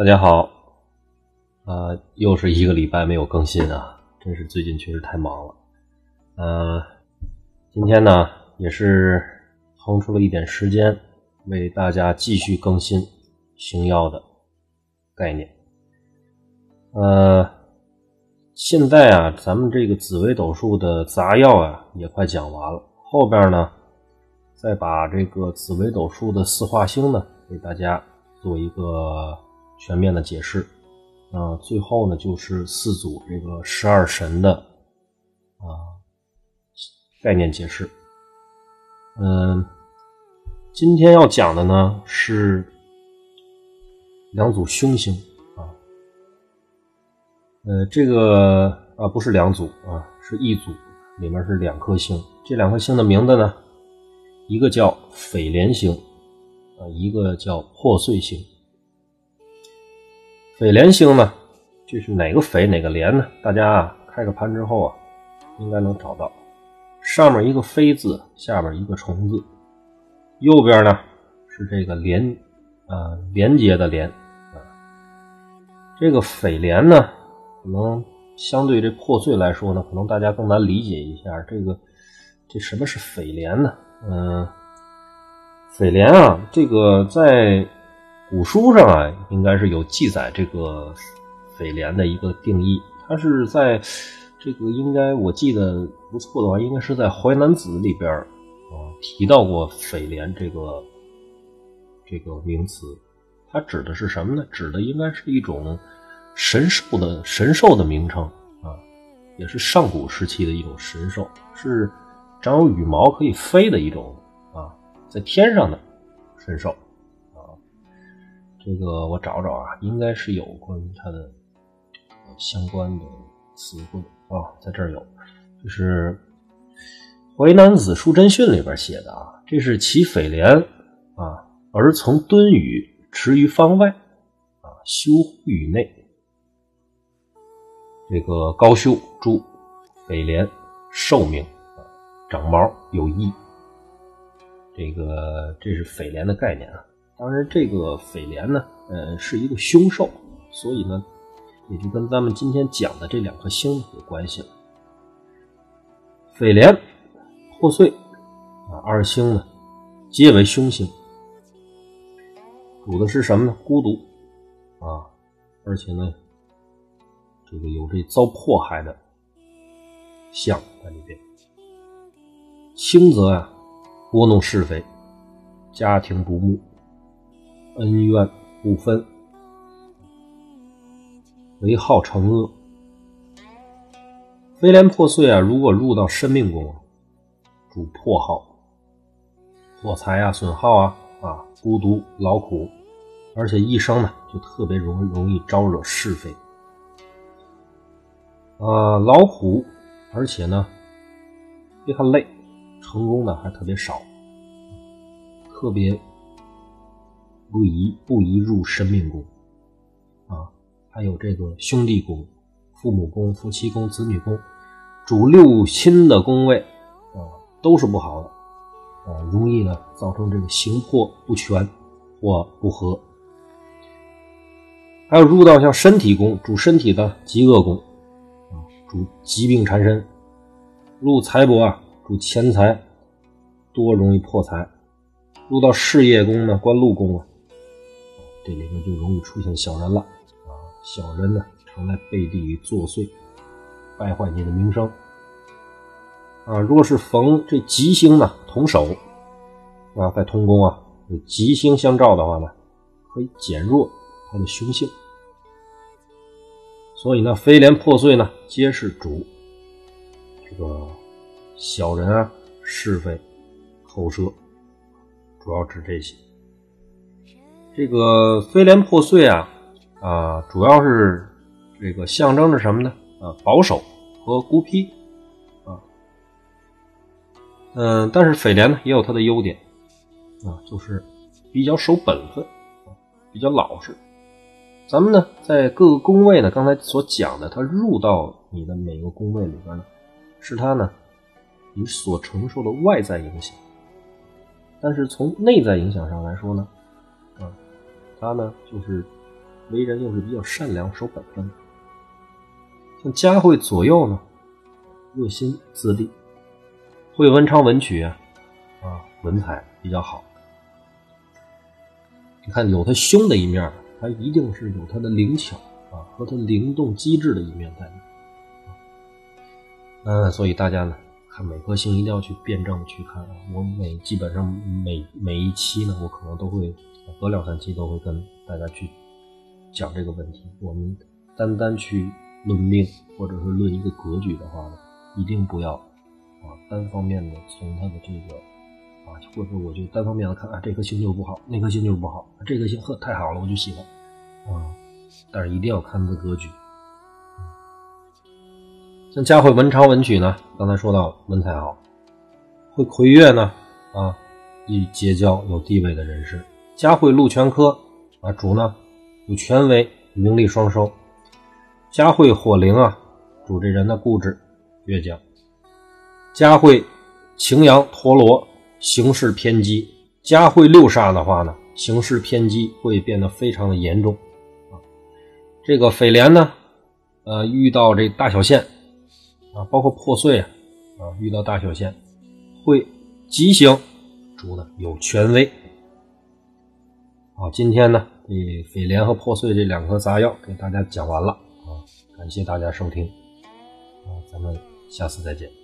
大家好，呃，又是一个礼拜没有更新啊，真是最近确实太忙了。呃，今天呢也是腾出了一点时间，为大家继续更新星耀的概念。呃，现在啊，咱们这个紫微斗数的杂要啊也快讲完了，后边呢再把这个紫微斗数的四化星呢给大家做一个。全面的解释，啊，最后呢就是四组这个十二神的啊概念解释。嗯，今天要讲的呢是两组凶星啊，呃，这个啊不是两组啊，是一组，里面是两颗星。这两颗星的名字呢，一个叫匪廉星啊，一个叫破碎星。匪廉星呢，这是哪个匪哪个廉呢？大家啊开个盘之后啊，应该能找到。上面一个飞字，下边一个虫字，右边呢是这个连啊连接的连啊。这个匪廉呢，可能相对这破碎来说呢，可能大家更难理解一下。这个这什么是匪廉呢？嗯，匪廉啊，这个在。古书上啊，应该是有记载这个匪廉的一个定义。它是在这个应该我记得不错的话，应该是在《淮南子》里边啊提到过匪廉这个这个名词。它指的是什么呢？指的应该是一种神兽的神兽的名称啊，也是上古时期的一种神兽，是长有羽毛可以飞的一种啊，在天上的神兽。这个我找找啊，应该是有关于它的相关的词汇啊，在这儿有，就是《淮南子·书真训》里边写的啊，这是其匪廉啊，而从敦宇驰于方外啊，修于内。这个高秀注：匪廉寿命，长毛有翼。这个这是匪廉的概念啊。当然，这个匪廉呢，呃，是一个凶兽，所以呢，也就跟咱们今天讲的这两颗星有关系了。匪廉破碎啊，二星呢，皆为凶星，主的是什么呢？孤独啊，而且呢，这个有这遭迫害的相在里边。轻则啊，拨弄是非，家庭不睦。恩怨不分，为好成恶，飞廉破碎啊！如果入到生命宫，主破耗、破财啊、损耗啊啊，孤独劳苦，而且一生呢就特别容容易招惹是非啊，劳苦，而且呢别看累，成功的还特别少，特别。不宜不宜入生命宫，啊，还有这个兄弟宫、父母宫、夫妻宫、子女宫，主六亲的宫位，啊，都是不好的，啊，容易呢造成这个形魄不全或不和。还有入到像身体宫，主身体的极恶宫，啊，主疾病缠身。入财帛啊，主钱财多，容易破财。入到事业宫呢，官禄宫啊。这里面就容易出现小人了啊！小人呢，常在背地里作祟，败坏你的名声啊！若是逢这吉星呢，同守啊，在同宫啊，有吉星相照的话呢，可以减弱他的凶性。所以呢，飞廉破碎呢，皆是主这个小人啊，是非、口舌，主要指这些。这个飞廉破碎啊，啊，主要是这个象征着什么呢？啊，保守和孤僻啊。嗯，但是匪廉呢也有它的优点啊，就是比较守本分，比较老实。咱们呢在各个宫位呢，刚才所讲的，它入到你的每个宫位里边呢，是它呢你所承受的外在影响。但是从内在影响上来说呢？他呢，就是为人又是比较善良、守本分。像嘉慧左右呢，热心自立，会文昌文曲啊，文采比较好。你看，有他凶的一面，他一定是有他的灵巧啊和他灵动机智的一面在。嗯，所以大家呢，看每颗星一定要去辩证去看啊。我每基本上每每一期呢，我可能都会隔两三期都会跟大家去讲这个问题。我们单单去论命或者是论一个格局的话呢，一定不要啊单方面的从他的这个啊，或者我就单方面的看啊，这颗星就不好，那颗星就不好，这颗星呵太好了，我就喜欢啊。但是一定要看他的格局。像佳慧文昌文曲呢，刚才说到文采好，会魁月呢啊，易结交有地位的人士。佳慧禄全科啊，主呢有权威，名利双收。佳慧火灵啊，主这人的固执倔强。佳慧擎羊陀螺，行事偏激。佳慧六煞的话呢，行事偏激会变得非常的严重啊。这个匪廉呢，呃，遇到这大小限。啊，包括破碎啊，啊，遇到大小限会吉星，主呢有权威。好，今天呢，这匪廉和破碎这两颗杂药给大家讲完了啊，感谢大家收听，啊，咱们下次再见。